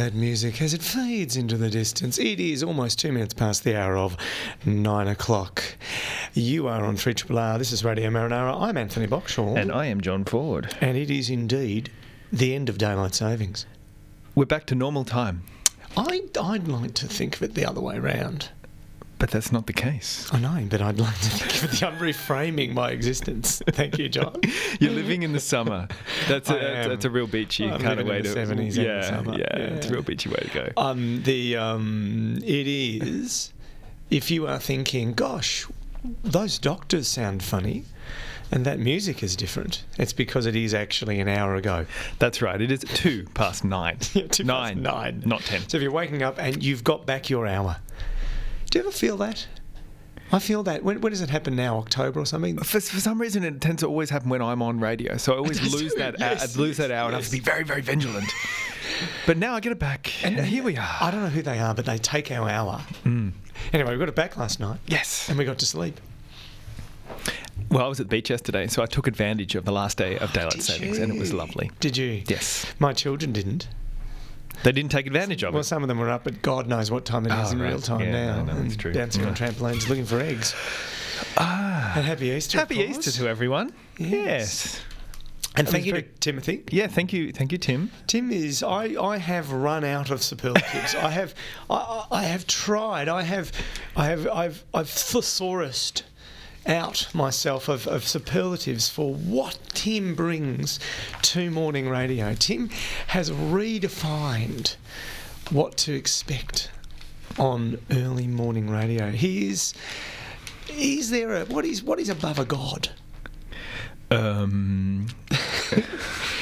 That music as it fades into the distance. It is almost two minutes past the hour of nine o'clock. You are on 3 R. This is Radio Marinara. I'm Anthony Boxall. And I am John Ford. and it is indeed the end of daylight savings. We're back to normal time, I, I'd like to think of it the other way round. But that's not the case. I know, but I'd like to think of it the I'm reframing my existence. Thank you, John. You're living in the summer. That's a, that's, that's a real beachy I'm kind of way to 70s and the yeah, summer. yeah, It's a real beachy way to go. Um, the um, it is if you are thinking, gosh, those doctors sound funny, and that music is different. It's because it is actually an hour ago. That's right. It is two past nine. Yeah, two past nine. nine. Not ten. So if you're waking up and you've got back your hour, do you ever feel that? I feel that. When, when does it happen now? October or something? For, for some reason, it tends to always happen when I'm on radio. So I always lose that yes, I lose that hour and I have to be very, very vigilant. but now I get it back. And here we are. I don't know who they are, but they take our hour. Mm. Anyway, we got it back last night, Yes. and we got to sleep. Well, I was at the beach yesterday, so I took advantage of the last day of daylight Did savings, and it was lovely. Did you? Yes. My children didn't. They didn't take advantage of Well, it. Well, some of them were up but God knows what time it is Oh, in right. real time Yeah, now. no, no, that's and true. Bouncing on trampolines looking for eggs. Ah. And happy Easter. Happy. Easter to everyone. Yes. yes. And That thank you to Timothy. Yeah, thank you, thank you, Tim. Tim is. I, I have run out of superlatives. I have. I, I I have tried. I have. I have. I've. I've thesaurused out myself of, of superlatives for what Tim brings to morning radio. Tim has redefined what to expect on early morning radio. He is. Is there a what is what is above a god? Um,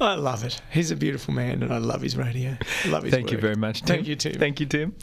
I love it. He's a beautiful man, and I love his radio. I love his thank you very much, Tim. Thank you, Tim. Thank you, Tim.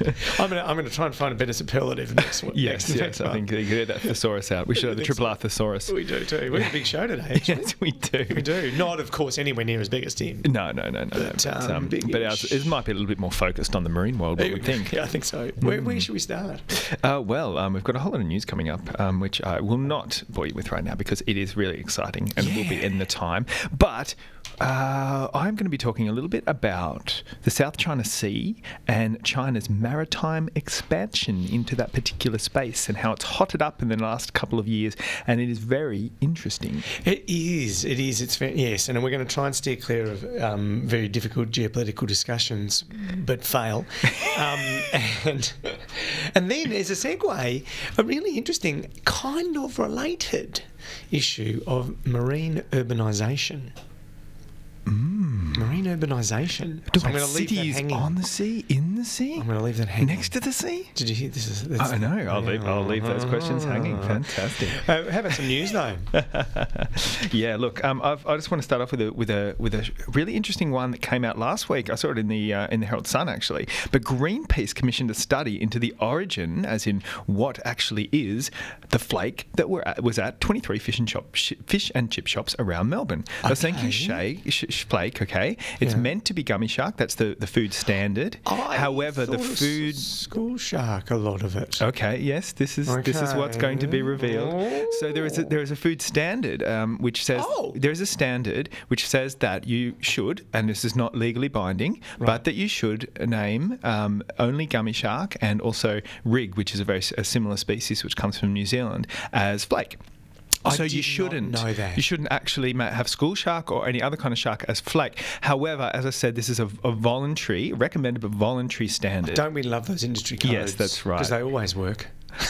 I'm gonna I'm gonna try and find a better superlative next one. yes, next, yes. next I month. think you get that thesaurus out. We should have the triple R thesaurus. we do too. We have a big show today. actually. Yes, we do. we do. Not, of course, anywhere near as big as Tim. No, no, no, no. But, no, um, but ours, it might be a little bit more focused on the marine world, what we think. Yeah, I think so. Where, Mm. where should we start? Uh, well, um, we've got a whole lot of news coming up, um, which I will not bore you with right now because it is really exciting and will be in the time. But uh, I'm going to be talking a little bit about the South China Sea and China's maritime expansion into that particular space and how it's hotted up in the last couple of years. And it is very interesting. It is. It is. It's very, yes, and we're going to try and steer clear of um, very difficult geopolitical discussions, but fail. Um, and and then, as a segue, a really interesting, kind of related issue of marine urbanisation. Marine urbanisation. So I'm going to leave that cities hanging. on the sea, in the sea? I'm going to leave that hanging. Next to the sea? Did you hear this? Is, this I know. I'll leave. I'll leave those questions hanging. Fantastic. Uh, how about some news though? yeah, look, um, I've, I just want to start off with a with a with a really interesting one that came out last week. I saw it in the uh, in the Herald Sun actually. But Greenpeace commissioned a study into the origin, as in what actually is the flake that were at, was at 23 fish and sh- fish and chip shops around Melbourne. They're saying Okay. shay, sh- sh- flake. Okay, it's Yeah. meant to be gummy shark. That's the the food standard. I However, the thought it was food. school shark. A lot of it. Okay. Yes, this is this is what's going to be revealed. So there is a, there is a food standard um, which says Oh. there is a standard which says that you should, and this is not legally binding, but that you should name um, only gummy shark and also rig, which is a very a similar species which comes from New Zealand, as flake. I so you shouldn't know that. You shouldn't actually have school shark or any other kind of shark as flake. However, as I said, this is a, a voluntary, recommended but voluntary standard. Don't we love those industry codes? Yes, that's right. Because they always work.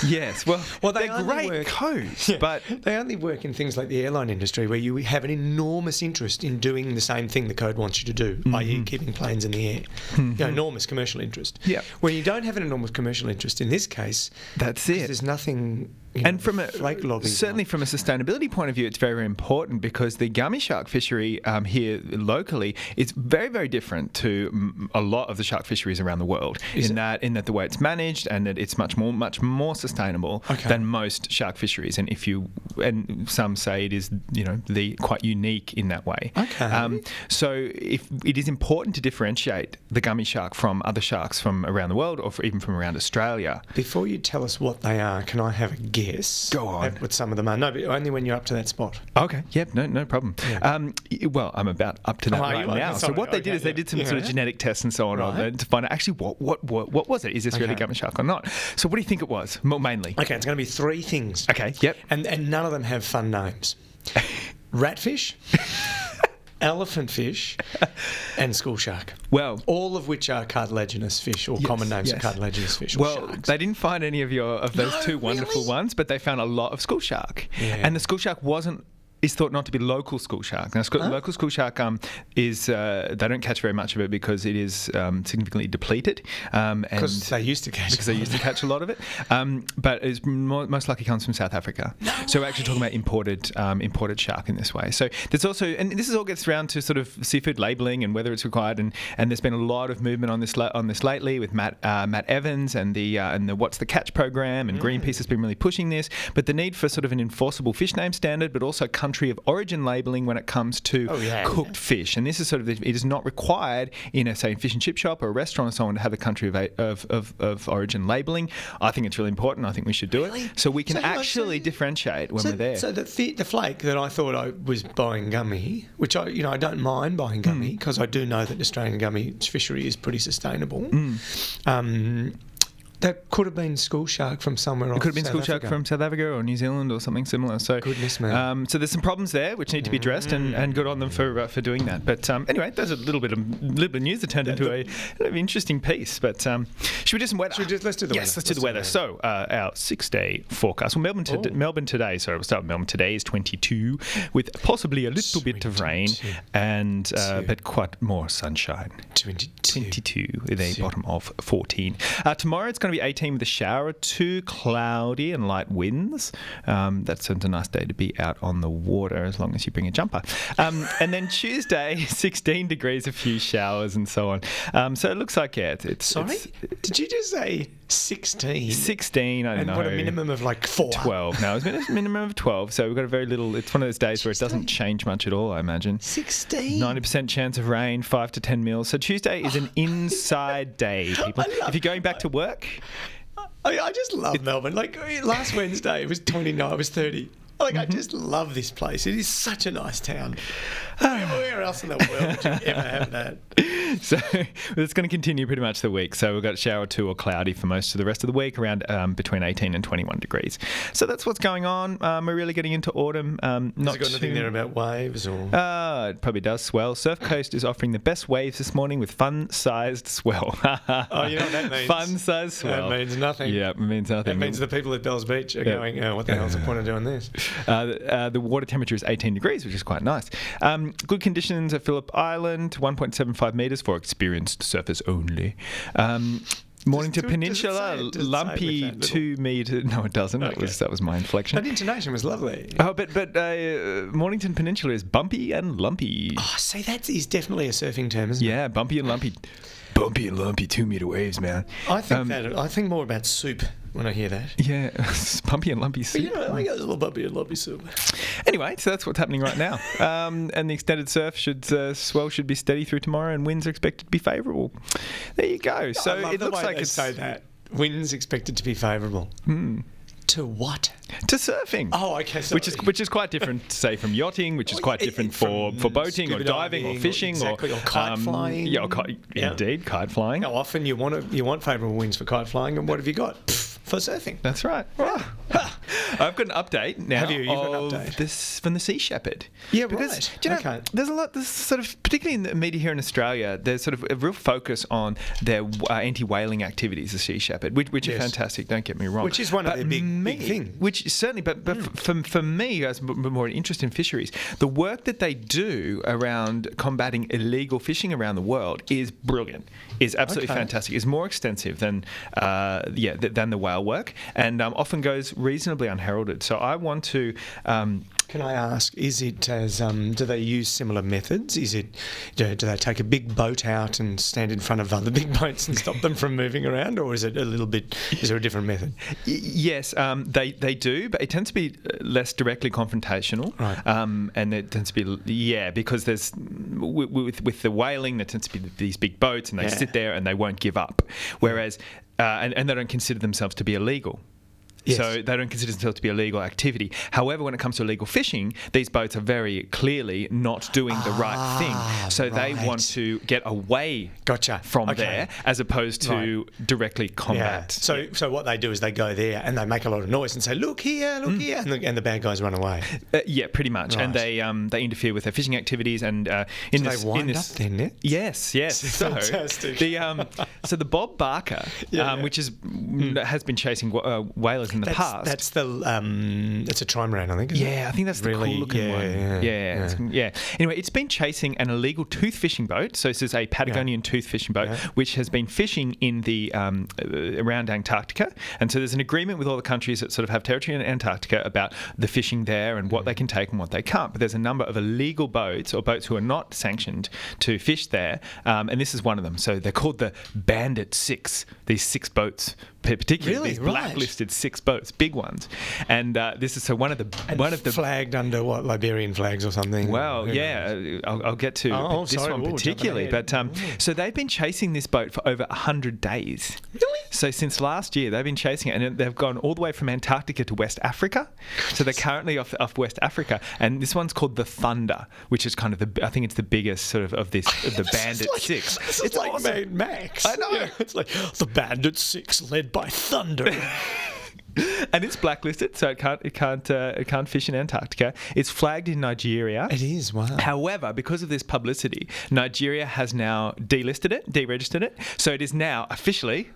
Yes, well, Well, they they're only great work- codes, Yeah, but they only work in things like the airline industry where you have an enormous interest in doing the same thing the code wants you to do, i.e., keeping planes in the air. You know, enormous commercial interest. Mm-hmm. Yeah. When you don't have an enormous commercial interest in this case, that's it. there's nothing. You know, And from a lobby, certainly from a sustainability point of view, it's very, very important because the gummy shark fishery um, here locally is very, very different to a lot of the shark fisheries around the world. Is in it? that, in that the way it's managed and that it's much more, much more sustainable Okay. than most shark fisheries. And if you, and some say it is, you know, the quite unique in that way. Um, Okay. so if it is important to differentiate the gummy shark from other sharks from around the world or for, even from around Australia. Before you tell us what they are, can I have a guess? Go on. At what some of them are. No, but only when you're up to that spot. Okay. Yep. No. No problem. Yeah. Um, well, I'm about up to that Oh, right now. So what they did okay, is they did some sort of genetic tests and so on on Right. it to find out actually what what what, what was it? Is this really Okay. gummy shark or not? So what do you think it was? Mainly. Okay, it's going to be three things. Okay. Yep. And, and none of them have fun names ratfish, elephant fish, and school shark. Well. All of which are cartilaginous fish, or Yes, common names yes. of cartilaginous fish. Well, sharks. they didn't find any of your of those No, two wonderful really? ones, but they found a lot of school shark. Yeah. And the school shark wasn't is thought not to be local school shark. Now, sco- local school shark um, is uh, they don't catch very much of it because it is um, significantly depleted. Um, because they used to catch. because they used to catch a lot of it. Um, but it's mo- most likely comes from South Africa. so we're actually talking about imported um, imported shark in this way. So there's also, and this is all gets around to sort of seafood labelling and whether it's required. And, and there's been a lot of movement on this la- on this lately with Matt uh, Matt Evans and the uh, and the What's the Catch program and Greenpeace has been really pushing this. But the need for sort of an enforceable fish name standard, but also country of origin labelling when it comes to Oh, yeah. cooked fish. And this is sort of, it is not required in a, say, fish and chip shop or a restaurant or so on to have a country of, of, of, of origin labelling. I think it's really important. I think we should do Really? it. So we can So, actually differentiate when so, we're there. so the, th- the flake that I thought I was buying gummy, which I you know I don't mind buying gummy Hmm. because I do know that Australian gummy fishery is pretty sustainable. Hmm. Um, that could have been school shark from somewhere. it could have been school shark from South Africa or New Zealand or something similar. So, Goodness me. Um, so there's some problems there which need to be addressed, and, and good on them for uh, for doing that. But um, anyway, there's a little bit of little bit of news that turned into a, an interesting piece. But um, should we do some weather? Should we just- let's do the yes, weather. let's do the Let's do weather. So uh, our six day forecast. Well, Melbourne to, Oh. Melbourne today. Sorry, we'll start with Melbourne today is 22 with possibly a little bit of rain and uh, but quite more sunshine. 22. 22 with a Two. bottom of 14. Uh, tomorrow it's going to be 18 with a shower or two, cloudy and light winds. Um, that's a nice day to be out on the water as long as you bring a jumper. Um, and then Tuesday, 16 degrees, a few showers and so on. Um, so it looks like, yeah, it's. it's Sorry, it's did you just say 16? 16, I don't know and know. what a minimum of like four. 12. No, it's been a minimum of 12. So we've got a very little. It's one of those days where it doesn't change much at all, I imagine. 16. 90% chance of rain, 5 to 10 mils. So Tuesday is an inside day, people. If you're going back to work, I, I just love Melbourne. Like last Wednesday, it was 29. it was 30. Like Mm-hmm. I just love this place. It is such a nice town. Where, else in the world would you ever have that? so it's going to continue pretty much the week. So we've got shower two or cloudy for most of the rest of the week, around um, between 18 and 21 degrees. So that's what's going on. Um, we're really getting into autumn. Um, Has not it got anything there about waves or? Uh, it probably does swell. Surf Coast is offering the best waves this morning with fun-sized swell. Oh, you know what that means? Fun-sized swell. That means nothing. Yeah, it means nothing. It means the people at Bells Beach are Yeah. going, oh, what the hell's the point of doing this? Uh, the- uh, the water temperature is 18 degrees, which is quite nice. Um, Um, good conditions at Phillip Island, 1.75 metres for experienced surfers only. Um, Mornington Does it- does it Peninsula, it lumpy two metre. No, it doesn't. That was that was my inflection. That intonation was lovely. Oh, but but uh, Mornington Peninsula is bumpy and lumpy. Oh, see, that is definitely a surfing term, isn't it? Yeah, bumpy and lumpy. Bumpy and lumpy two meter waves, man. I think Um, that. I think more about soup when I hear that. Yeah, it's bumpy and lumpy. But soup. you know, I got a little bumpy and lumpy soup. Anyway, so that's what's happening right now. Um, and the extended surf should uh, swell should be steady through tomorrow, and winds are expected to be favourable. There you go. So it looks like it's say that. Winds expected to be favourable. To what? to surfing. Oh, okay. Which is which is quite different, say, from yachting, which is quite it- different for, for boating or diving, or diving or- fishing exactly, or, kite flying. Yeah, or kite, Yeah. indeed, kite flying. How often you want you want favourable winds for kite flying, and what have you got for surfing? That's right. I've got an update now Have you? You've got an of update? this from the Sea Shepherd. Yeah, because, right. Do you know, Okay. there's a lot. There's sort of, particularly in the media here in Australia, there's sort of a real focus on their uh, anti-whaling activities, the Sea Shepherd, which, which are fantastic. Don't get me wrong. Which is one of But their big- me- big things. Which certainly, but but for, for me, as m- more an interest in fisheries, the work that they do around combating illegal fishing around the world is brilliant. Is absolutely Okay. fantastic. Is more extensive than uh, yeah th- than the whale work, and um, often goes reasonably unheralded. So I want to. Um, Can I ask, is it as, um, do they use similar methods? Is it, do, do they take a big boat out and stand in front of other big boats and stop them from moving around? Or is it a little bit, is there a different method? Yes, um, they they do, but it tends to be uh, less directly confrontational, Right. Um, and it tends to be yeah, because there's with, with with the whaling, there tends to be these big boats, and they Yeah. sit there and they won't give up, whereas uh, and, and they don't consider themselves to be illegal. Yes. So they don't consider themselves to be a legal activity. However, when it comes to illegal fishing, these boats are very clearly not doing the right Ah, thing. So they want to get away Gotcha. from Okay. there as opposed to directly Yeah. combat. So, so what they do is they go there and they make a lot of noise and say, "Look here, look here," and the, and the bad guys run away. Uh, yeah, pretty much, and they um, they interfere with their fishing activities, and uh, in So they this, wind in this, up their nets? Yes, yes. So Fantastic. the um, so the Bob Barker, Yeah, um, yeah. which is has been chasing uh, whalers in the That's, past. that's the um, it's a trimaran, I think. Yeah, I think that's the Really? cool looking Yeah, one. yeah, Yeah, it's- yeah. Anyway, it's been chasing an illegal tooth fishing boat. So this is a Patagonian tooth fishing boat, Yeah. which has been fishing in the um, uh, around Antarctica. And so there's an agreement with all the countries that sort of have territory in Antarctica about the fishing there and what they can take and what they can't. But there's a number of illegal boats or boats who are not sanctioned to fish there, um, and this is one of them. So they're called the Bandit Six. These six boats, particularly Really? these Right. blacklisted six boats, big ones. And uh, this is so one of the And one of the flagged under what Liberian flags or something. well, Who yeah, I'll, I'll get to Oh, this sorry. one Ooh, particularly. But um, so they've been chasing this boat for over hundred days. Really? So since last year, they've been chasing it, and they've gone all the way from Antarctica to West Africa. So they're currently off, off West Africa, and this one's called the Thunder, which is kind of the I think it's the biggest sort of of this of the This is Bandit like- Six. This is It's like awesome. Mad Max. I know. Yeah, it's like the Bandit Six, led by Thunder. and it's blacklisted, so it can't it can't uh, it can't fish in Antarctica. It's flagged in Nigeria. it is wow. However, because of this publicity, Nigeria has now delisted it, deregistered it, so it is now officially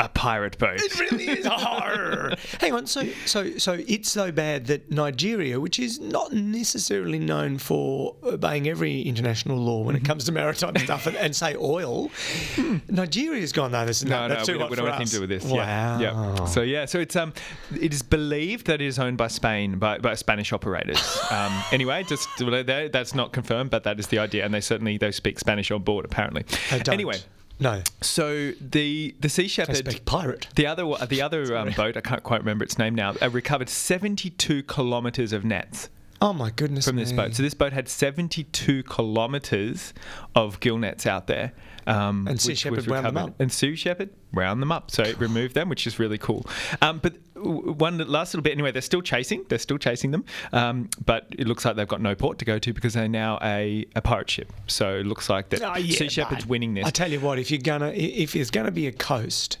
a pirate boat. It really is. Hang on. So, so, so it's so bad that Nigeria, which is not necessarily known for obeying every international law when it comes to maritime stuff and, and say oil, Nigeria's gone. No, this is No, no, that's we, too hot we don't for have anything to do with this. Wow. Yeah, yeah. So yeah, so it's um, it is believed that it is owned by Spain by, by Spanish operators. um, anyway, just that's not confirmed, but that is the idea, and they certainly they speak Spanish on board apparently. They don't. Anyway, no, so the the Sea Shepherd. pirate. The other the other um, boat, I can't quite remember its name now, uh, recovered 72 kilometres of nets Oh my goodness. from this me. boat. So this boat had 72 kilometres of gill nets out there. Um, And Sue Shepherd round them up. And Sea Shepherd wound them up. So it removed them, which is really cool. Um, but one last little bit. Anyway, they're still chasing. They're still chasing them. Um, but it looks like they've got no port to go to because they're now a, a pirate ship. So it looks like that Oh, yeah, Sea Shepherd's winning this. I tell you what, if you're gonna, if there's gonna be a coast,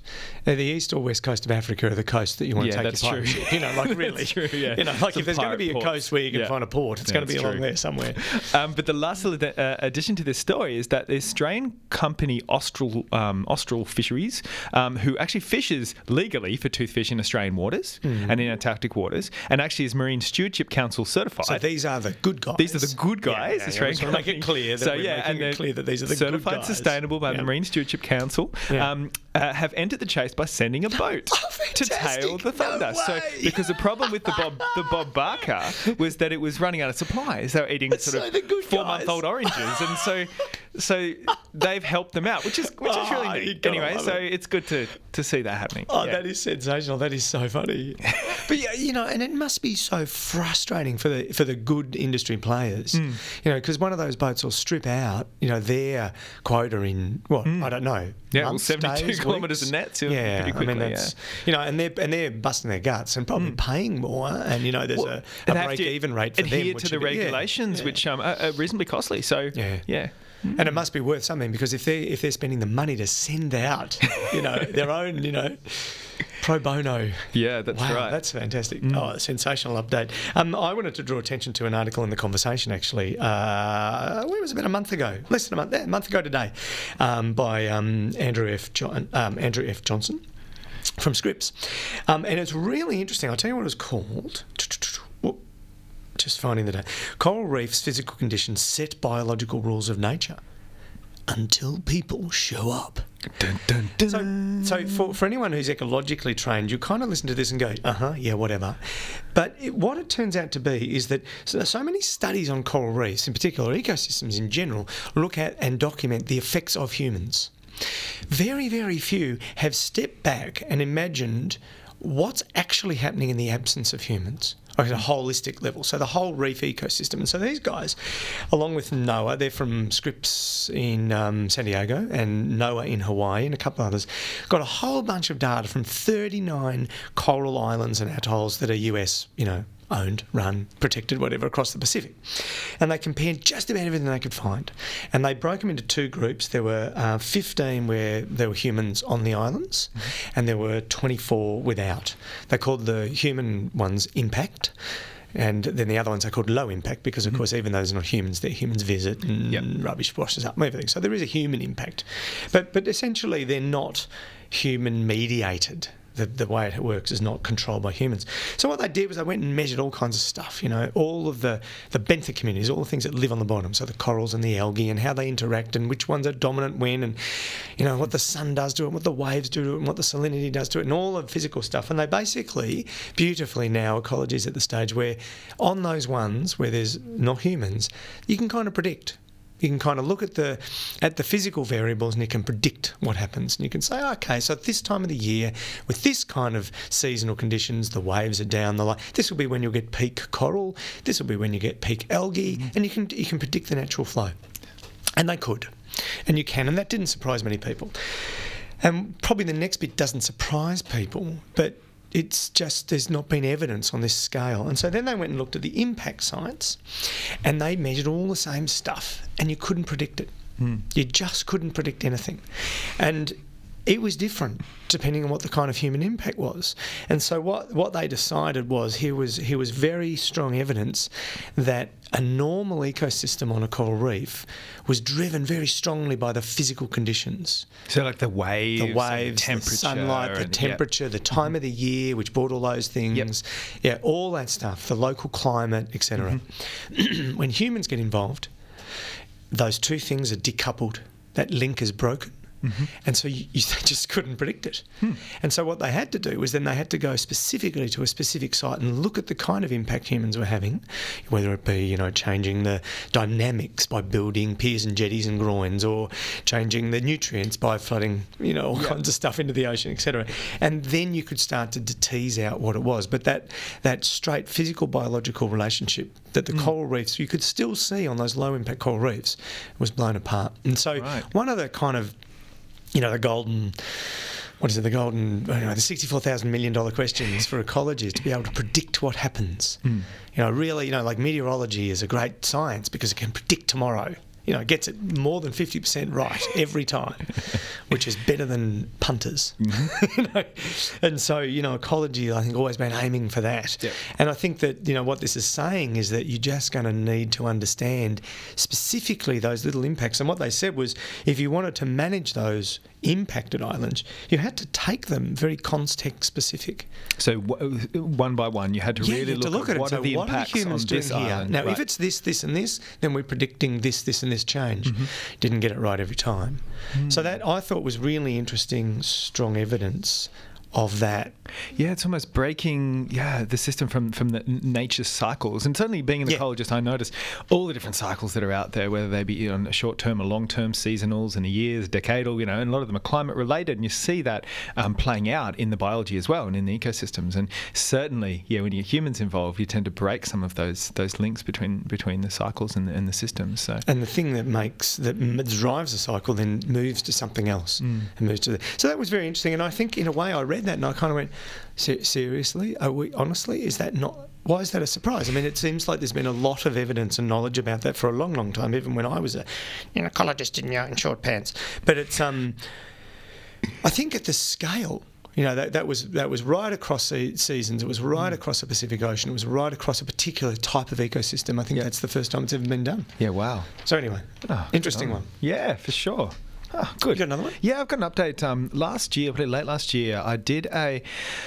uh, the east or west coast of Africa are the coast that you want Yeah, to take that's your pirate true. ship. You know, like really, true, yeah. You know, like Some if there's going to be a coast where you can Yeah. find a port, it's to be that's along there somewhere. Um, but the last little uh, addition to this story is that the Australian company Austral um, Austral Fisheries um, who actually fishes legally for toothfish in Australian waters and in Antarctic waters, and actually is Marine Stewardship Council certified. So these are the good guys. These are the good guys. yeah, Australian yeah, just wanna make it clear that so yeah, and it clear that these are the good certified sustainable by Yeah. the Marine Stewardship Council. Yeah. Um, uh, have entered the chase by sending a boat Oh, to tail the No thunder. so because the problem with the Bob the Bob Barker was that it was running out of supplies. They were eating sort So of four month old oranges, and so so they've helped them out, which is which is Oh, really you neat. Anyway, so it. it's good to to see that happening. Oh, Yeah. that is sensational. That is so funny. but yeah, you know, and it must be so frustrating for the for the good industry players. Hmm. You know, because one of those boats will strip out, you know, their quota in what I don't know. Yeah, well, months, 72 days, kilometres of nets, yeah, Yeah, pretty I mean quickly, that's you know, and they're and they're busting their guts and probably paying more, and you know, there's. Well, a, a break-even rate for adhere them. to the yeah, regulations, yeah. which um, are, are reasonably costly. So Yeah. yeah. And it must be worth something because if they if they're spending the money to send out, you know, their own, you know, pro bono. Yeah, that's wow, right. Mm. That's fantastic. Oh, a sensational update. Um, I wanted to draw attention to an article in the conversation actually. Uh, where was about a month ago? Less than a month. Yeah, a month ago today, um, by um, Andrew F. John, um, Andrew F. Johnson from Scripps, um, and it's really interesting. I'll tell you what it was called. Just finding the date. Coral reefs' physical conditions set biological rules of nature until people show up. So, so for, for anyone who's ecologically trained, you kind of listen to this and go, uh huh, yeah, whatever. But it, what it turns out to be is that so, so many studies on coral reefs, in particular ecosystems in general, look at and document the effects of humans. Very, very few have stepped back and imagined what's actually happening in the absence of humans. At a holistic level, so the whole reef ecosystem. And so these guys, along with NOAA, they're from Scripps in um, San Diego and NOAA in Hawaii and a couple others, got a whole bunch of data from 39 coral islands and atolls that are US, you know, owned, run, protected, whatever, across the Pacific. And they compared just about everything they could find. And they broke them into two groups. There were uh, 15 where there were humans on the islands, and there were 24 without. They called the human ones impact. And then the other ones are called low impact because, of course, even though those are not humans, they're humans visit and Yep. rubbish washes up and everything. So there is a human impact. But, but essentially, they're not human mediated the, the way it works is not controlled by humans. So what they did was they went and measured all kinds of stuff, you know, all of the, the benthic communities, all the things that live on the bottom, so the corals and the algae and how they interact and which ones are dominant when and, you know, what the sun does to it, and what the waves do to it and what the salinity does to it and all the physical stuff. And they basically, beautifully now, ecology is at the stage where on those ones where there's not humans, you can kind of predict you can kind of look at the at the physical variables and you can predict what happens. And you can say okay so at this time of the year with this kind of seasonal conditions the waves are down the line this will be when you'll get peak coral this will be when you get peak algae mm-hmm. and you can you can predict the natural flow. And they could. And you can and that didn't surprise many people. And probably the next bit doesn't surprise people but it's just there's not been evidence on this scale. And so then they went and looked at the impact sites and they measured all the same stuff and you couldn't predict it. Hmm. You just couldn't predict anything. And it was different depending on what the kind of human impact was. And so what, what they decided was here was here was very strong evidence that a normal ecosystem on a coral reef was driven very strongly by the physical conditions So like the waves, the waves, temperature, the sunlight, the and- temperature, the time of the year, which brought all those things. Yeah, all that stuff, the local climate, etc. Mm-hmm. when humans get involved, those two things are decoupled. That link is broken. Mm-hmm. And so you, you they just couldn't predict it. Hmm. And so what they had to do was then they had to go specifically to a specific site and look at the kind of impact humans were having, whether it be, you know, changing the dynamics by building piers and jetties and groins or changing the nutrients by flooding, you know, all kinds of stuff into the ocean, etc. And then you could start to, tease out what it was. But that that straight physical biological relationship that the coral reefs you could still see on those low impact coral reefs was blown apart. And so Right. one of the kind of you know, the golden, what is it, the golden, know, the $64,000 million questions for ecology is to be able to predict what happens. Hmm. You know, really, you know, like meteorology is a great science because it can predict tomorrow. You know, gets it more than 50% right every time, which is better than punters. Mm-hmm. you know? And so, you know, ecology, I think, always been aiming for that. Yep. And I think that, you know, what this is saying is that you're just going to need to understand specifically those little impacts. And what they said was if you wanted to manage those impacted islands, you had to take them very context specific. So w- one by one, you had to Yeah, really you have to look, look at, at it. what So are the what are the impacts on humans doing this here? island. Now, Right. if it's this, this, and this, then we're predicting this, this, and this change. Mm-hmm. Didn't get it right every time. Hmm. So that I thought was really interesting, strong evidence of that. Yeah, it's almost breaking yeah the system from from the nature's cycles. And certainly being an Yeah. ecologist, I notice all the different cycles that are out there, whether they be on a short term or long term, seasonals and a years, decadal. You know, and a lot of them are climate related, and you see that um, playing out in the biology as well and in the ecosystems. And certainly, yeah, when you get humans involved, you tend to break some of those those links between between the cycles and the, and the systems. So. And the thing that makes that drives the cycle then moves to something else Mm. and moves to the. So that was very interesting. And I think in a way I read that and I kind of went, seriously, are we honestly? Is that not? Why is that a surprise? I mean, it seems like there's been a lot of evidence and knowledge about that for a long, long time, even when I was a you know, ecologist in, in short pants. But it's um, I think at the scale. You know that, that was that was right across se- seasons. It was right across the Pacific Ocean. It was right across a particular type of ecosystem. I think that's the first time it's ever been done. Yeah, wow. So anyway, Oh, interesting one. Yeah, for sure. Oh, good. You got another one? Yeah, I've got an update. Um, last year, probably late last year, I did a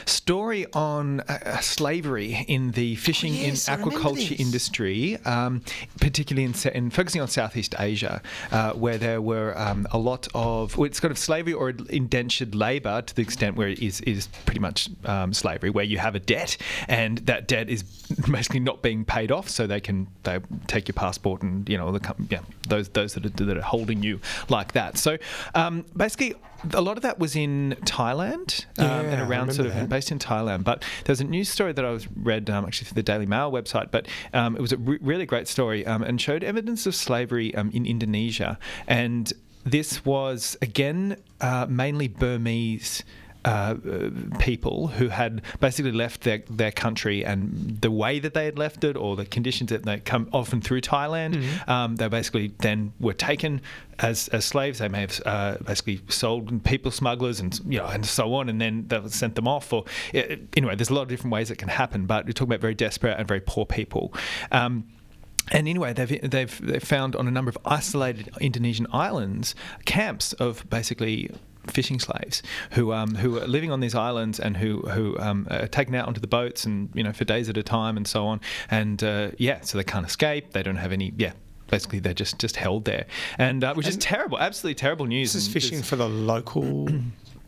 story on uh, uh, slavery in the fishing yes, I in remember aquaculture industry, um, particularly in, in focusing on Southeast Asia, uh, where there were um, a lot of well, it's kind of slavery or indentured labour to the extent where it is is pretty much um, slavery, where you have a debt and that debt is basically not being paid off, so they can they take your passport and you know the yeah those those that are, that are holding you like that. So um, basically. A lot of that was in Thailand um, Yeah, and around sort of that. based in Thailand. But there's a news story that I was read um, actually through the Daily Mail website, but um, it was a re- really great story um, and showed evidence of slavery um, in Indonesia. And this was again uh, mainly Burmese. Uh, uh, people who had basically left their, their country and the way that they had left it or the conditions that they come often through Thailand, um, they basically then were taken as, as slaves. They may have uh, basically sold people smugglers and you know and so on, and then they sent them off. Or eh, anyway, there's a lot of different ways it can happen. But we're talking about very desperate and very poor people. Um, and anyway, they've, they've they've found on a number of isolated Indonesian islands camps of basically fishing slaves who um, who are living on these islands and who who um, are taken out onto the boats and you know for days at a time and so on. And uh, yeah, so they can't escape. They don't have any yeah. Basically, they're just, just held there, and uh, which is terrible, absolutely terrible news. This is fishing for the local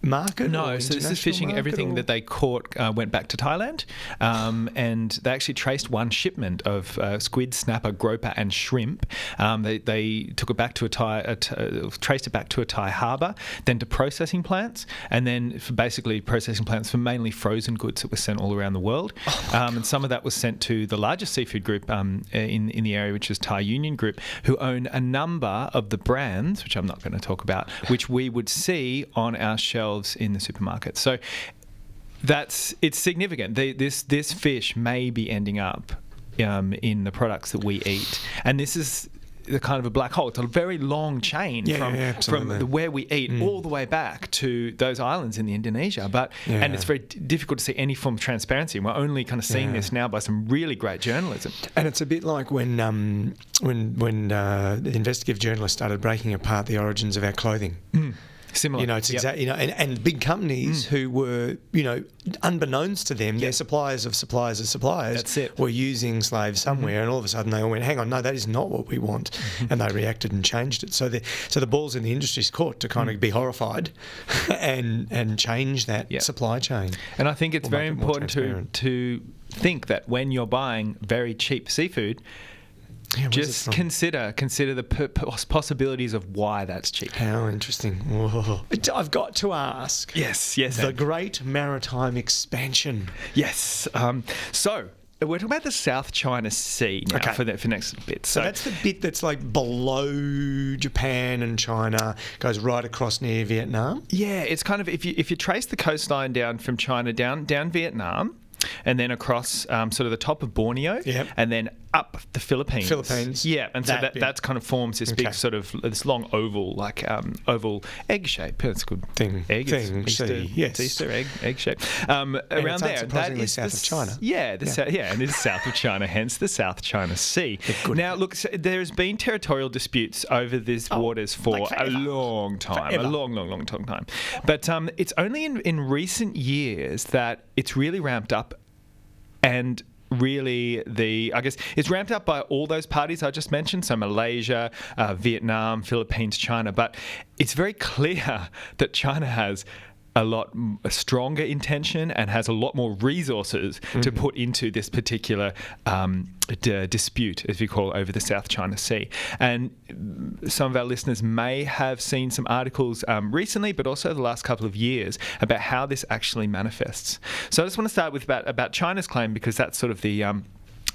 market. no, so this is fishing. Everything or- that they caught uh, went back to Thailand, um, and they actually traced one shipment of uh, squid, snapper, groper, and shrimp. Um, they, they took it back to a Thai, a t- uh, traced it back to a Thai harbour, then to processing plants, and then for basically processing plants for mainly frozen goods that were sent all around the world. um, and some of that was sent to the largest seafood group um, in in the area, which is Thai Union Group, who own a number of the brands, which I'm not going to talk about, which we would see on our shelves in the supermarket. So that's it's significant. They, this this fish may be ending up um, in the products that we eat, and this is the kind of a black hole. It's a very long chain Yeah, from yeah, from the where we eat all the way back to those islands in the Indonesia. But and it's very d- difficult to see any form of transparency. We're only kind of seeing Yeah. this now by some really great journalism. And it's a bit like when um, when when uh, the investigative journalists started breaking apart the origins of our clothing. Similar, You know, it's Yep. exactly you know, and, and big companies mm. who were you know, unbeknownst to them, their suppliers of suppliers of suppliers That's it. were using slaves mm-hmm. somewhere, and all of a sudden they all went, "Hang on, no, that is not what we want," mm-hmm. and they reacted and changed it. So the so the balls in the industry's court to kind of mm. be horrified, and and change that Yeah. supply chain. And I think it's very it important to to think that when you're buying very cheap seafood, Yeah, just consider consider the p- pos- possibilities of why that's cheap. How interesting. Whoa. I've got to ask. Yes, yes, The Ed. great maritime expansion. yes. Um, so we're talking about the South China Sea now Okay. for the for next bit. So that's the bit that's like below Japan and China, goes right across near Vietnam. Yeah, it's kind of if you if you trace the coastline down from China down down Vietnam, and then across um, sort of the top of Borneo, Yep. and then up the Philippines. Philippines, Yeah, and so that that, bit. kind of forms this Okay. big sort of this long oval, like um, oval egg shape. That's a good Thing- Egg. it's Easter, yes. it's Easter egg egg shape. Um, around it's there, that is south the of China. Yeah, the Yeah. Sou- yeah, and it is south of China, hence the South China Sea. Now, look, so there has been territorial disputes over these waters for Oh, like a long time, Forever. a long, long, long, long time. But um, it's only in, in recent years that it's really ramped up and really the i guess it's ramped up by all those parties i just mentioned. So malaysia uh, vietnam philippines china. But it's very clear that china has a lot a stronger intention and has a lot more resources to put into this particular um, d- dispute, as we call it, over the South China Sea. And some of our listeners may have seen some articles um, recently, but also the last couple of years, about how this actually manifests. So I just want to start with about, about China's claim because that's sort of the. Um,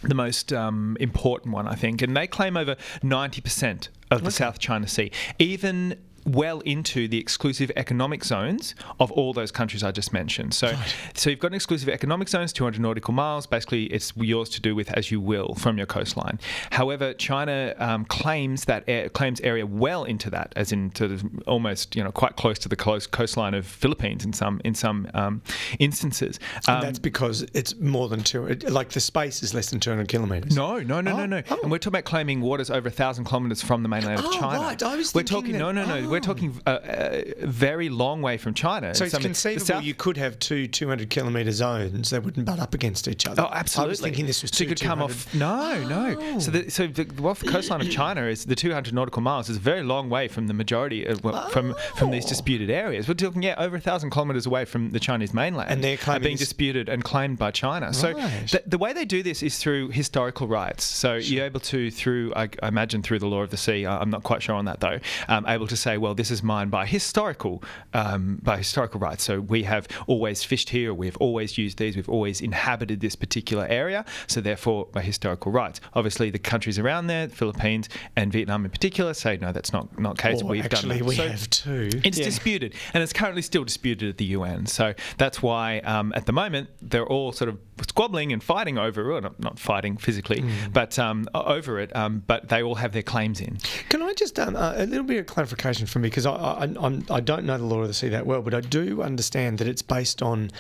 the most um, important one, I think, and they claim over 90% of the South China Sea, even well into the exclusive economic zones of all those countries I just mentioned. So, so you've got an exclusive economic zones, 200 nautical miles. Basically, it's yours to do with as you will from your coastline. However, China um, claims that air, claims area well into that, as in to the, almost you know quite close to the close coastline of Philippines in some in some um, instances. And Um, that's because it's more than two. Like the space is less than 200 kilometres. No, no, no, no, Oh, no. oh. And we're talking about claiming waters over a thousand kilometres from the mainland of Oh, China. right. I was we're talking no, no, that- no. We're oh. talking a, a very long way from China. So it's Some- conceivable South- you could have two 200 kilometre zones that wouldn't butt up against each other. Oh, absolutely. I was thinking this was so two you could come off. No, no. So, the, so the, off the coastline of China is the 200 nautical miles is a very long way from the majority of, well, from from these Oh. disputed areas. We're talking yeah over a thousand kilometres away from the Chinese mainland, And they're being disputed and claimed by China. So Right. the, the way they do this is through historical rights. So you're able to through I, I imagine through the law of the sea. I- I'm not quite sure on that though. Um, able to say well this is mine by historical um, by historical rights. So we have always fished here. We've always used these. We've always inhabited this particular area. So therefore, by historical rights. Obviously, the countries around there, Philippines and Vietnam in particular, say no, that's not not case. Or We've actually, done that. we So have two. It's Yeah. disputed, and it's currently still disputed at the UN. So that's why, um, at the moment, they're all sort of squabbling and fighting over, it, not, not fighting physically, Hmm. but um, over it. Um, but they all have their claims in. Can I just um, uh, a little bit of clarification for me because I, I I'm, I don't know the law of the sea that well, but I do understand that it's based on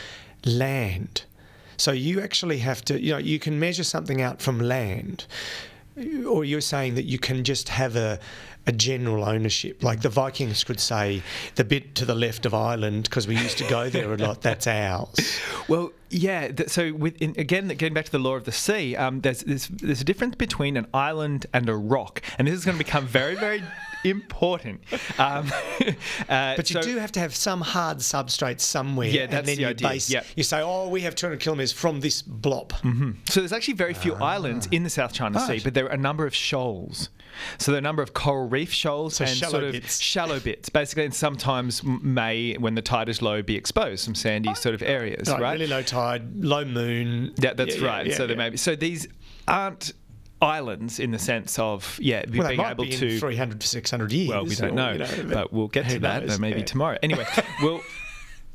land. So you actually have to, you know, you can measure something out from land, or you're saying that you can just have a a general ownership. Like the Vikings could say, the bit to the left of Ireland because we used to go there a lot. That's ours. Well, yeah. Th- so with, in, again, getting back to the law of the sea, um, there's, there's there's a difference between an island and a rock, and this is going to become very very important. Um, uh, But you so- do have to have some hard substrate somewhere. Yeah, and that's then the you idea, Base, yeah. You say, oh, we have 200 kilometres from this blob. So there's actually very few islands in the South China Sea, Ah. But there are a number of shoals. So there are a number of coral reef shoals So and sort of bits. shallow bits, basically, and sometimes may, when the tide is low, be exposed, some sandy sort of areas, Right, right? Really low tide, low moon. Yeah, that's Yeah, yeah, right. yeah, so there may be. So these aren't islands in the sense of yeah Well, being able be to in 300 to 600 years. Well, we don't know, you know, but we'll get to that knows? maybe Yeah. tomorrow. Anyway, well.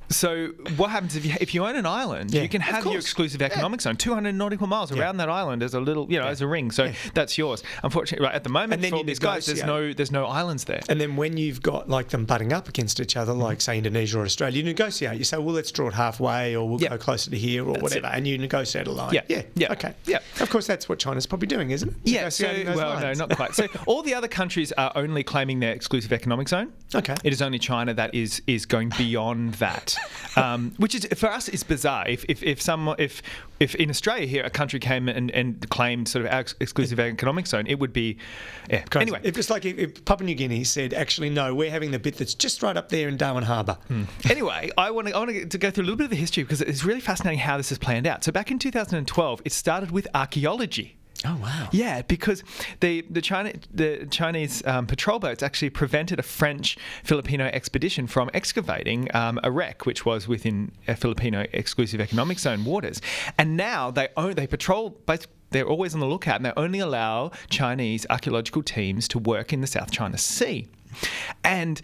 So what happens if you if you own an island? Yeah, you can have your exclusive economic zone, 200 nautical miles around that island as a little, you know, as a ring. So that's yours. Unfortunately, right at the moment And then for all these guys, there's no there's no islands there. And then when you've got like them butting up against each other, like say Indonesia or Australia, you negotiate. You say, well, let's draw it halfway, or we'll Yeah. go closer to here, or whatever, it. and you negotiate a line. Yeah, yeah, yeah, Okay, yeah. Of course, that's what China's probably doing, isn't it? Yeah, so well, lines. no, not quite. So all the other countries are only claiming their exclusive economic zone. Okay. It is only China that is is going beyond that, um, which is for us is bizarre. If if if some if if in Australia here a country came and, and claimed sort of our exclusive economic zone, it would be yeah. Crazy. Anyway, if it's like if, if Papua New Guinea said, actually, no, we're having the bit that's just right up there in Darwin Harbour. Hmm. anyway, I want to I want to go through a little bit of the history because it's really fascinating how this has planned out. So back in 2012, it started with archaeology. Oh wow. Yeah, because the the China the Chinese um, patrol boats actually prevented a French Filipino expedition from excavating um, a wreck, which was within a Filipino exclusive economic zone waters, and now they own they patrol. Both, they're always on the lookout, and they only allow Chinese archaeological teams to work in the South China Sea, and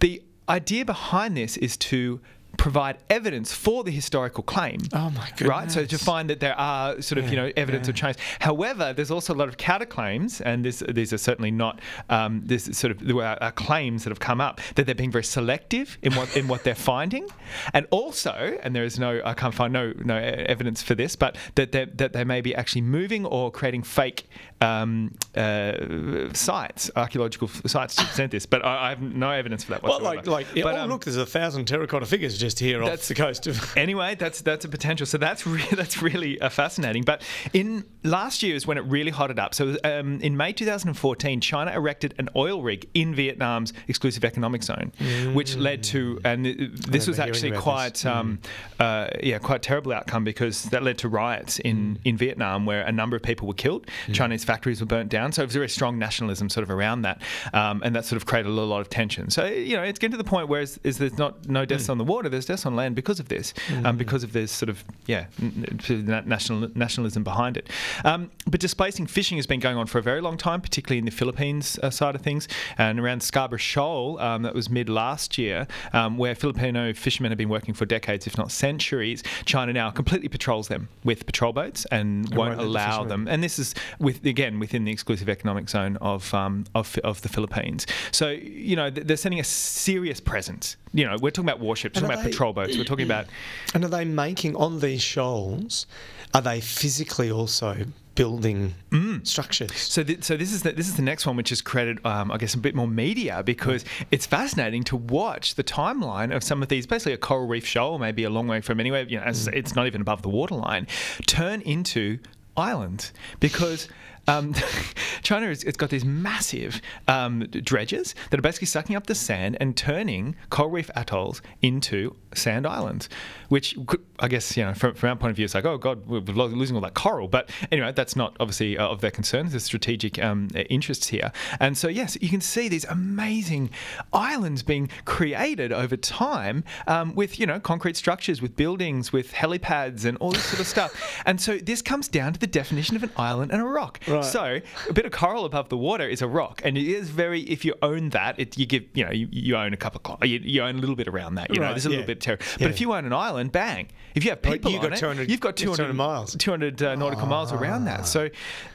the idea behind this is to provide evidence for the historical claim. Oh, my Right, so to find that there are sort of you know evidence of change. However, there's also a lot of counterclaims, and this, these are certainly not um, this sort of there are, claims that have come up that they're being very selective in what in what they're finding, and also, and there is no I can't find no no evidence for this, but that that they may be actually moving or creating fake um, uh, sites, archaeological sites to present this, but I, I have no evidence for that whatsoever. Well, like, like, But, oh, um, look, there's a thousand terracotta figures just here off That's- the coast of. anyway, that's that's a potential. So that's re- that's really uh, fascinating. But in last year is when it really hotted up. So um, in May 2014, China erected an oil rig in Vietnam's exclusive economic zone, which led to and this was actually quite this. um, uh, yeah quite terrible outcome because that led to riots in in Vietnam where a number of people were killed. Chinese factories were burnt down. So it was very strong nationalism sort of around that, um, and that sort of created a lot of tension. So you know it's getting to the point where is, is there's not no deaths on the water, there's deaths on land because of this, um, because of this sort of yeah n- n- sort of na- national nationalism behind it. Um, but displacing fishing has been going on for a very long time, particularly in the Philippines uh, side of things, and around Scarborough Shoal. Um, that was mid last year, um, where Filipino fishermen have been working for decades, if not centuries. China now completely patrols them with patrol boats and won't won't allow them. And this is with again within the exclusive economic zone of um, of, of the Philippines. So you know they're sending a serious presence. You know we're talking about warships, we're talking about they- patrol boats, we're talking about And are they making on these shoals? Are they physically also building mm. structures? So, th- so this is the, this is the next one, which has created, um, I guess, a bit more media because mm. it's fascinating to watch the timeline of some of these. Basically, a coral reef shoal, maybe a long way from anywhere. You know, it's, mm. it's not even above the waterline, turn into islands because. Um, China has it's got these massive um, dredges that are basically sucking up the sand and turning coral reef atolls into sand islands, which could, I guess you know from, from our point of view, it's like oh god, we're losing all that coral. But anyway, that's not obviously uh, of their concern. There's strategic um, uh, interests here, and so yes, you can see these amazing islands being created over time um, with you know concrete structures, with buildings, with helipads, and all this sort of stuff. And so this comes down to the definition of an island and a rock. Right. So a bit of coral above the water is a rock, and it is very. If you own that, it, you give you know you, you own a couple of you, you own a little bit around that. You know, there's a little bit of terror. Yeah. But if you own an island, bang! If you have people you've on got it, 200 you've got 200, 200 miles. 200 uh, nautical miles around that. So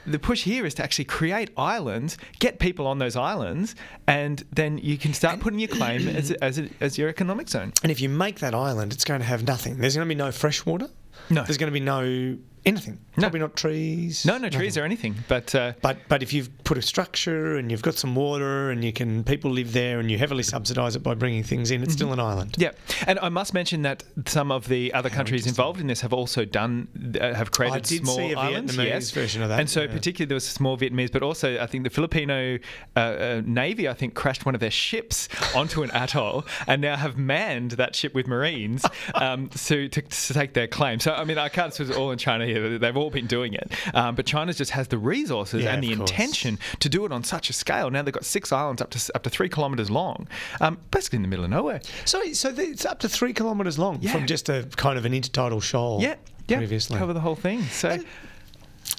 the push here is to actually create islands, get people on those islands, and then you can start putting your claim as, a, as, a, as your economic zone. And if you make that island, it's going to have nothing. There's going to be no fresh water. No. There's going to be no anything. No. Probably not trees. No, no trees or anything. But uh, But but if you've put a structure and you've got some water and you can people live there and you heavily subsidise it by bringing things in, it's still an island. Yeah, and I must mention that some of the other countries involved in this have also done uh, have created small see a islands. Vietnamese yes, version of that, And so, yeah. particularly, there was small Vietnamese, but also I think the Filipino uh, uh, Navy, I think, crashed one of their ships onto an atoll and now have manned that ship with Marines um, to, to to take their claim. So, I mean, I can't say it's all in China here; they've all been doing it, um, but China just has the resources Yeah, and the intention to do it on such a scale. Now they've got six islands up to up to three kilometres long, um, basically in the middle of nowhere. So so it's up to three kilometres long Yeah. from just a kind of an intertidal shoal. Yeah, yeah, Previously. cover the whole thing. So.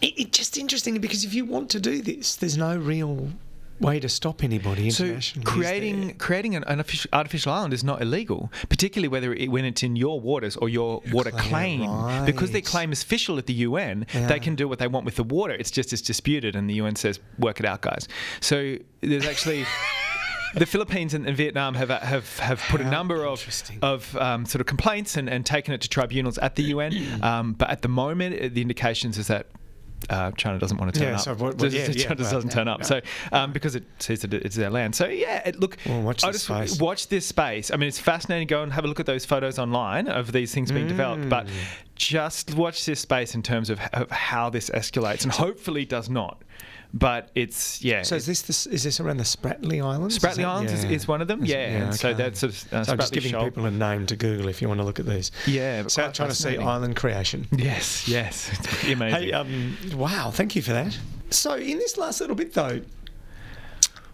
It, it's just interesting because if you want to do this, there's no real way to stop anybody So creating creating an, an artificial island is not illegal, particularly whether it, when it's in your waters or your water claim, claim, because their claim is official at the UN. Yeah. They can do what they want with the water. It's just it's disputed, and the UN says work it out, guys. So there's actually. The Philippines and, and Vietnam have have have put a number of of um, sort of complaints and, and taken it to tribunals at the UN. Um, but at the moment, the indications is that uh, China doesn't want to turn Yeah, up. so what- what- yeah, just yeah, China doesn't turn up. So um, because it sees that it's their land. So yeah, it, look. Well, watch I this space. watch this space. I mean, it's fascinating. Go and have a look at those photos online of these things being developed. But Mm. just watch this space in terms of, of how this escalates, and hopefully does not. But it's yeah. So is this, this is this around the Spratly Islands? Is Spratly that- Islands is, yeah. is one of them. Is it? Yeah, and so that's of uh, So I'm just giving Shoal. people a name to Google if you want to look at these. Yeah, quite China Sea fascinating. island creation. Yes, yes, it's pretty amazing. Hey, um, wow, thank you for that. So, in this last little bit, though,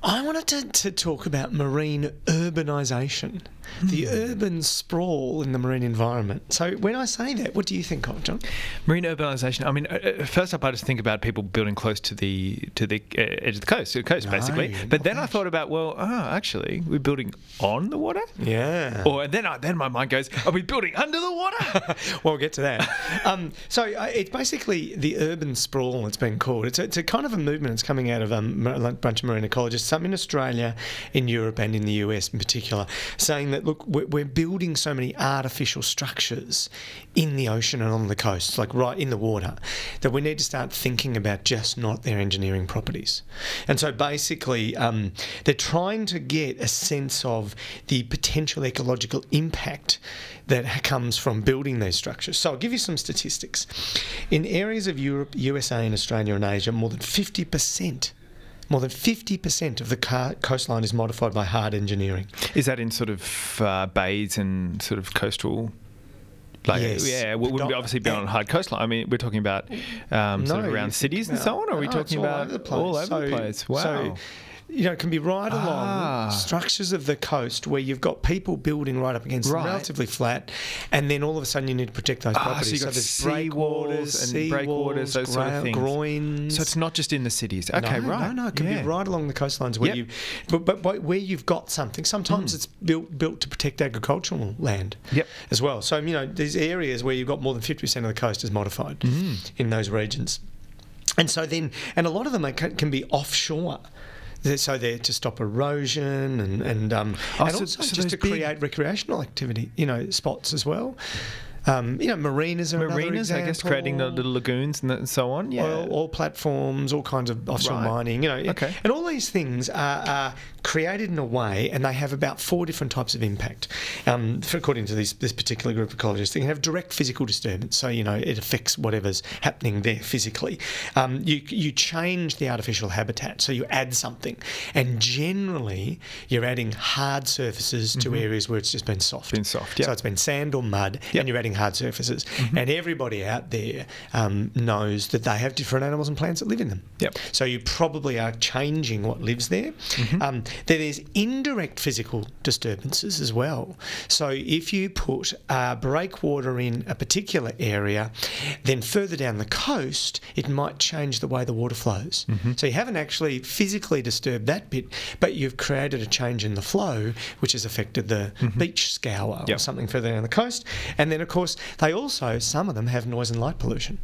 I wanted to, to talk about marine urbanisation. The urban sprawl in the marine environment. So when I say that, what do you think of, John? Marine urbanisation. I mean, uh, uh, first up, I just think about people building close to the to the uh, edge of the coast, the coast, No, basically. But then I thought about, well, oh, actually, we're building on the water. Yeah. Or then, I, then my mind goes, are we building under the water? well, we'll get to that. um, so uh, it's basically the urban sprawl. It's been called. It's a, it's a kind of a movement. It's coming out of um, a bunch of marine ecologists, some in Australia, in Europe, and in the US in particular, saying that look, we're, we're building so many artificial structures in the ocean and on the coast, like right in the water, that we need to start thinking about just not their engineering properties. And so basically, um, they're trying to get a sense of the potential ecological impact that comes from building these structures. So I'll give you some statistics. In areas of Europe, USA, and Australia and Asia, more than 50%. More than 50% of the coastline is modified by hard engineering. Is that in sort of uh, bays and sort of coastal? Like, Yes. yeah, we wouldn't obviously be on a hard coastline. I mean, we're talking about um, sort of around cities and so on, or are we no, talking it's all about over the place. all over So- the place? Wow. So, you know, it can be right along Ah. structures of the coast where you've got people building right up against them, Right. relatively flat, and then all of a sudden you need to protect those Ah, so properties. you've got there's sea breakwaters and sea breakwaters, those sort of things. groins. so it's not just in the cities. Okay, no, right. No, no, it can Yeah. be right along the coastlines where Yep. you, but, but, but where you've got something. Sometimes it's built built to protect agricultural land. Yep. As well. So you know, these areas where you've got more than fifty percent of the coast is modified in those regions, and so then, and a lot of them can, can be offshore. So they're to stop erosion and and um, Oh, and so- also so just to big- create recreational activity, you know, spots as well. Um, you know, marinas are Marinas, I guess, creating the little lagoons and, that- and so on. Yeah. oil, oil platforms, all kinds of offshore Right. mining, you know. Okay. And all these things are, are created in a way, and they have about four different types of impact. Um, according to this, this particular group of ecologists, they can have direct physical disturbance, so, you know, it affects whatever's happening there physically. Um, you, you change the artificial habitat, so you add something. And generally, you're adding hard surfaces to areas where it's just been soft. Mm-hmm. Been soft, Yeah. So it's been sand or mud, Yep. Mm-hmm. and you're adding hard surfaces. And everybody out there um, knows that they have different animals and plants that live in them. Yep. So you probably are changing what lives there. Mm-hmm. Um, then there's indirect physical disturbances as well. So if you put uh, breakwater in a particular area, then further down the coast, it might change the way the water flows. Mm-hmm. So you haven't actually physically disturbed that bit, but you've created a change in the flow, which has affected the beach scour or Mm-hmm. Something further down the coast. And then, of course, they also, some of them have noise and light pollution.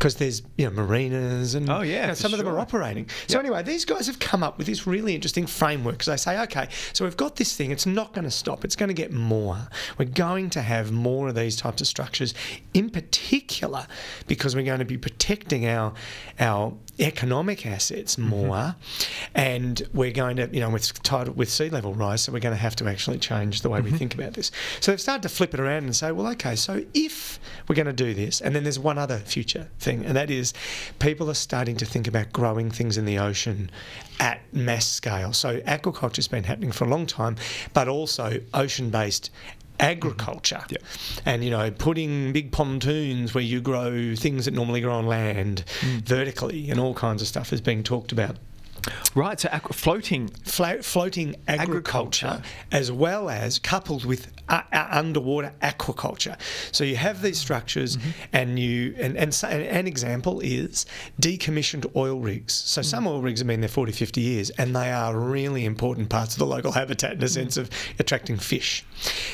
Because there's you know marinas and Oh, yeah, you know, some of them are operating. So Yep. anyway, these guys have come up with this really interesting framework because they say, okay, so we've got this thing. It's not going to stop. It's going to get more. We're going to have more of these types of structures, in particular because we're going to be protecting our our economic assets Mm-hmm. more, and we're going to you know with tidal with sea level rise, so we're going to have to actually change the way Mm-hmm. we think about this. So they've started to flip it around and say, well, okay, so if we're going to do this, and then there's one other future thing, and that is people are starting to think about growing things in the ocean at mass scale. So aquaculture's been happening for a long time, but also ocean-based agriculture mm-hmm. Yep. and you know putting big pontoons where you grow things that normally grow on land mm. vertically and all kinds of stuff is being talked about right. So aqua- floating. Flo- floating agriculture, Agriculture. as well as coupled with uh, uh, underwater aquaculture. So you have these structures, and you and and so, an, example is decommissioned oil rigs. So some oil rigs have been there 40, 50 years, and they are really important parts of the local habitat in the sense of attracting fish.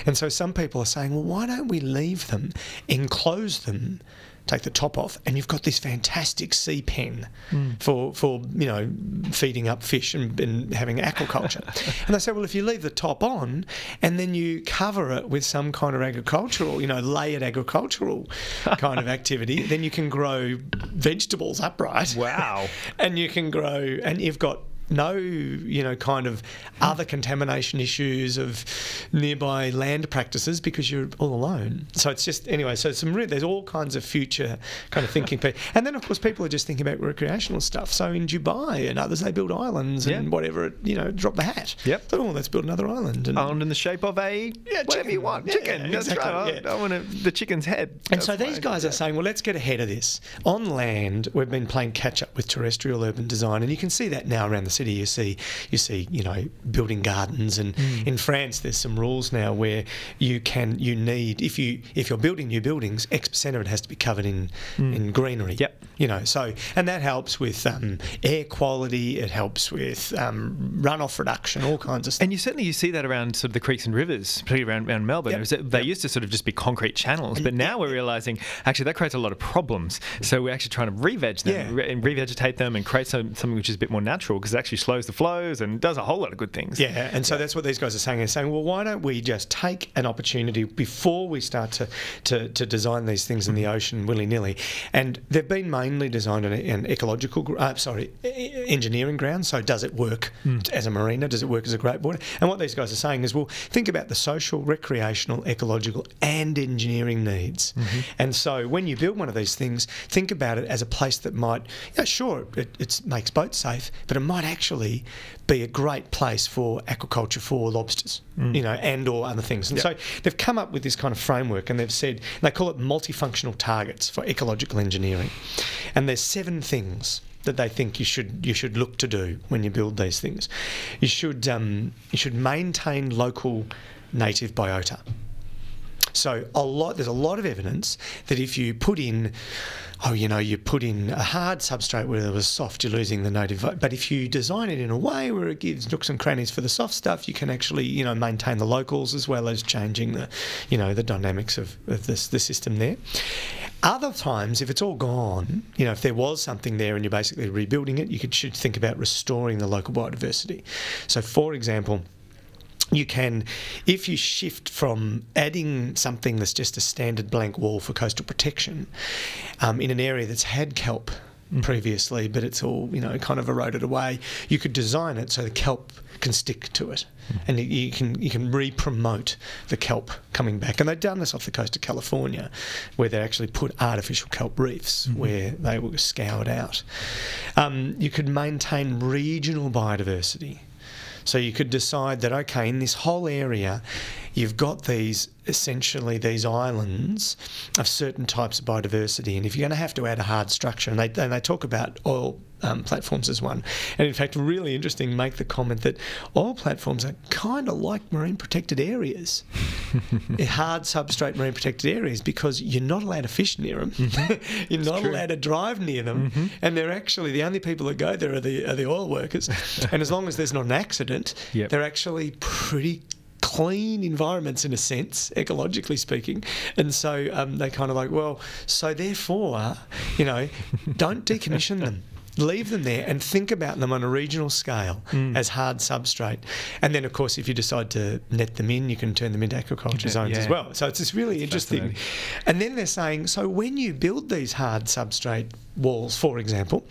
And so some people are saying, well, why don't we leave them, enclose them? Take the top off, and you've got this fantastic sea pen hmm. for for you know feeding up fish and, and having aquaculture. and they say, well, if you leave the top on, and then you cover it with some kind of agricultural, you know, layered agricultural kind of activity, then you can grow vegetables upright. Wow. and you can grow, and you've got no, you know, kind of other contamination issues of nearby land practices because you're all alone. So it's just anyway. So some re- there's all kinds of future kind of thinking, and then of course people are just thinking about recreational stuff. So in Dubai and others, they build islands and Yeah. whatever, you know, drop the hat. Yep. So, oh, let's build another island. And, Island in the shape of a Yeah, whatever chicken. you want. Yeah, chicken. That's exactly, right. yeah. I, I want to, the chicken's head. And That's so these guys are saying, well, let's get ahead of this. On land, we've been playing catch up with terrestrial urban design, and you can see that now around the city, you see, you see, you know, building gardens, and Mm. in France, there's some rules now where you can, you need, if you if you're building new buildings, X percent of it has to be covered in in greenery. Mm. Yep. You know, so and that helps with um, air quality. It helps with um, runoff reduction, all kinds of stuff. And you certainly you see that around sort of the creeks and rivers, particularly around, around Melbourne. Yep. They used to sort of just be concrete channels, but now we're realizing actually that creates a lot of problems. So we're actually trying to re-veg them Yeah. re- and revegetate them and create some, something which is a bit more natural because actually slows the flows and does a whole lot of good things. Yeah, and so that's what these guys are saying. They're saying, well, why don't we just take an opportunity before we start to, to, to design these things in the mm-hmm. ocean willy nilly? And they've been mainly designed in an ecological, uh, sorry, engineering ground. So does it work mm. as a marina? Does it work as a great border? And what these guys are saying is, well, think about the social, recreational, ecological, and engineering needs. Mm-hmm. And so when you build one of these things, think about it as a place that might, yeah, sure, it, it makes boats safe, but it might actually be a great place for aquaculture for lobsters, you know, and or other things. And so they've come up with this kind of framework, and they've said they call it multifunctional targets for ecological engineering. And there's seven things that they think you should you should look to do when you build these things. You should um, you should maintain local native biota. So a lot there's a lot of evidence that if you put in oh you know you put in a hard substrate where it was soft you're losing the native but if you design it in a way where it gives nooks and crannies for the soft stuff you can actually you know maintain the locals as well as changing the you know the dynamics of, of this the system there. Other times if it's all gone you know if there was something there and you're basically rebuilding it you could should think about restoring the local biodiversity. So for example you can, if you shift from adding something that's just a standard blank wall for coastal protection um, in an area that's had kelp previously, but it's all you know kind of eroded away, you could design it so the kelp can stick to it, and you- can you can re-promote the kelp coming back. And they've done this off the coast of California, where they actually put artificial kelp reefs where they were scoured out. Um, you could maintain regional biodiversity. So you could decide that okay, in this whole area, you've got these essentially these islands of certain types of biodiversity, and if you're going to have to add a hard structure, and they and they talk about oil um, platforms as one, and in fact, really interesting, make the comment that oil platforms are kind of like marine protected areas, hard substrate marine protected areas, because you're not allowed to fish near them, you're not allowed to drive near them, and they're actually the only people that go there are the are the oil workers, and as long as there's not an accident, Yep. they're actually pretty clean environments in a sense, ecologically speaking. And so um, they kind of like, well, so therefore, you know, don't decommission them. Leave them there and think about them on a regional scale as hard substrate. And then, of course, if you decide to net them in, you can turn them into aquaculture Yeah, zones as well. So it's just really interesting. And then they're saying, so when you build these hard substrate walls, for example,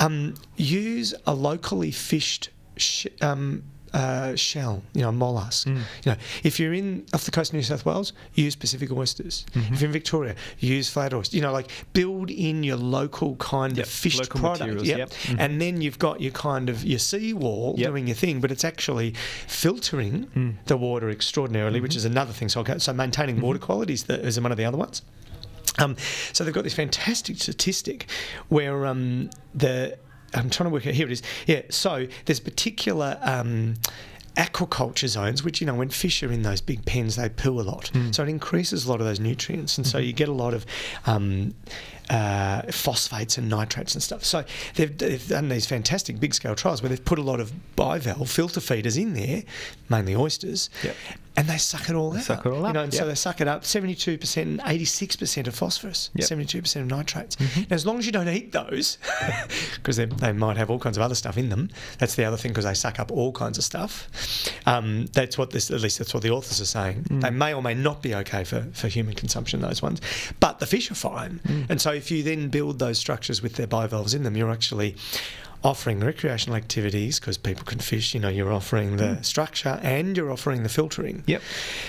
um, use a locally fished sh- um, uh, shell, you know, mollusk. Mm. You know, if you're in off the coast of New South Wales, use Pacific oysters. Mm-hmm. If you're in Victoria, use flat oysters. You know, like build in your local kind Yep, of local product. yep. yep. Mhm. And then you've got your kind of your seawall Yep. doing your thing, but it's actually filtering Mm. the water extraordinarily, which is another thing. So, okay, so maintaining water quality is, the, is one of the other ones. Um, so they've got this fantastic statistic where um, the I'm trying to work out here it is. Yeah so there's particular um, aquaculture zones which you know when fish are in those big pens they poo a lot. So it increases a lot of those nutrients and so you get a lot of um, uh, phosphates and nitrates and stuff. So they've, they've done these fantastic big scale trials where they've put a lot of bivalve filter feeders in there mainly oysters Yep. And they suck it all out suck it all you up, know, and so they suck it up 72% and 86% of phosphorus, Yep. 72% of nitrates. Mm-hmm. Now, as long as you don't eat those, because they, they might have all kinds of other stuff in them, that's the other thing because they suck up all kinds of stuff. Um, that's what this, at least that's what the authors are saying. Mm. They may or may not be okay for, for human consumption, those ones, but the fish are fine. Mm. And so if you then build those structures with their bivalves in them, you're actually offering recreational activities because people can fish. You know, you're offering the mm. structure and you're offering the filtering. Yep.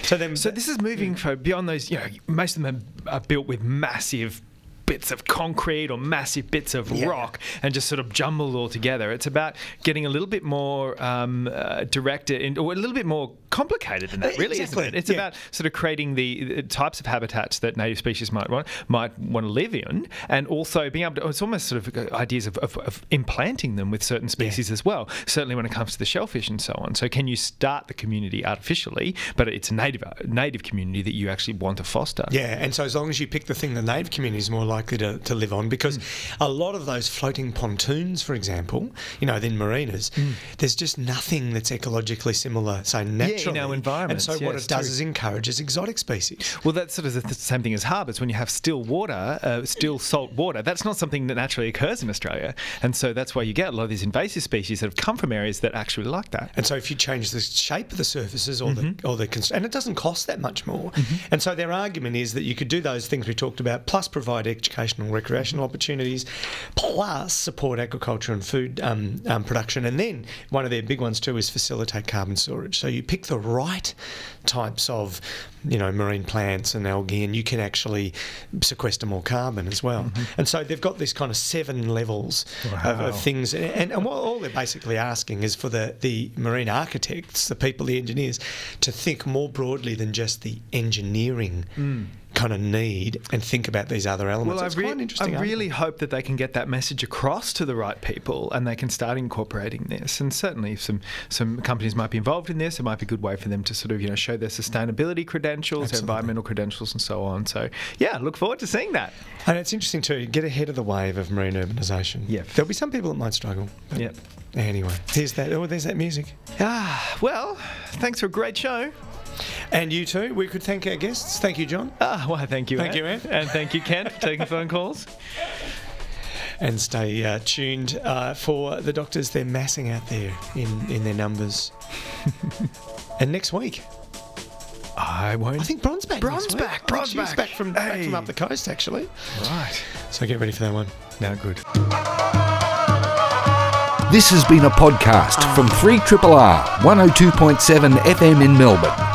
So then, So this is moving mm. for beyond those. You know, most of them are built with massive bits of concrete or massive bits of rock and just sort of jumbled all together. It's about getting a little bit more um, uh, directed in, or a little bit more complicated than that, really, Exactly, isn't it? It's yeah. about sort of creating the, the types of habitats that native species might want might want to live in, and also being able to. It's almost sort of uh, ideas of, of, of implanting them with certain species as well. Certainly when it comes to the shellfish and so on. So can you start the community artificially, but it's a native native community that you actually want to foster? Yeah, and so as long as you pick the thing the native community is more likely to, to live on, because hmm. a lot of those floating pontoons, for example, you know, in marinas, hmm. there's just nothing that's ecologically similar, say, naturally. our environments, And so yeah, what it does true. is encourages exotic species. Well, that's sort of the same thing as harbours. When you have still water, uh, still salt water, that's not something that naturally occurs in Australia. And so that's why you get a lot of these invasive species that have come from areas that actually like that. And so if you change the shape of the surfaces or the mm-hmm. or the const- and it doesn't cost that much more. Mm-hmm. And so their argument is that you could do those things we talked about, plus provide educational, recreational opportunities, plus support agriculture and food um, um, production. And then one of their big ones too is facilitate carbon storage. So you pick the right types of you know marine plants and algae, and you can actually sequester more carbon as well. And so they've got this kind of seven levels of, Wow. of things, and, and what all they're basically asking is for the, the marine architects, the people, the engineers, to think more broadly than just the engineering kind of need and think about these other elements. Well, I, re- quite interesting. I really article. hope that they can get that message across to the right people and they can start incorporating this. And certainly, if some some companies might be involved in this, it might be a good way for them to sort of you know show their sustainability credentials, their environmental credentials, and so on. So yeah, look forward to seeing that. And it's interesting too. Get ahead of the wave of marine urbanisation. Yeah. there'll be some people that might struggle. but Yep. Anyway, here's that. Oh, there's that music. Ah, well, thanks for a great show. And you too. We could thank our guests. Thank you, John. Ah, well, thank you, Thank Ant. you, Ant. and thank you, Ken, for taking phone calls. and stay uh, tuned uh, for the doctors. They're massing out there in, in their numbers. and next week, I won't. I think Bron's back. Bron's next week. back, Bron's back. back from back from up the coast actually. right So get ready for that one. now, good. This has been a podcast from 3RRR 102.7 FM in Melbourne.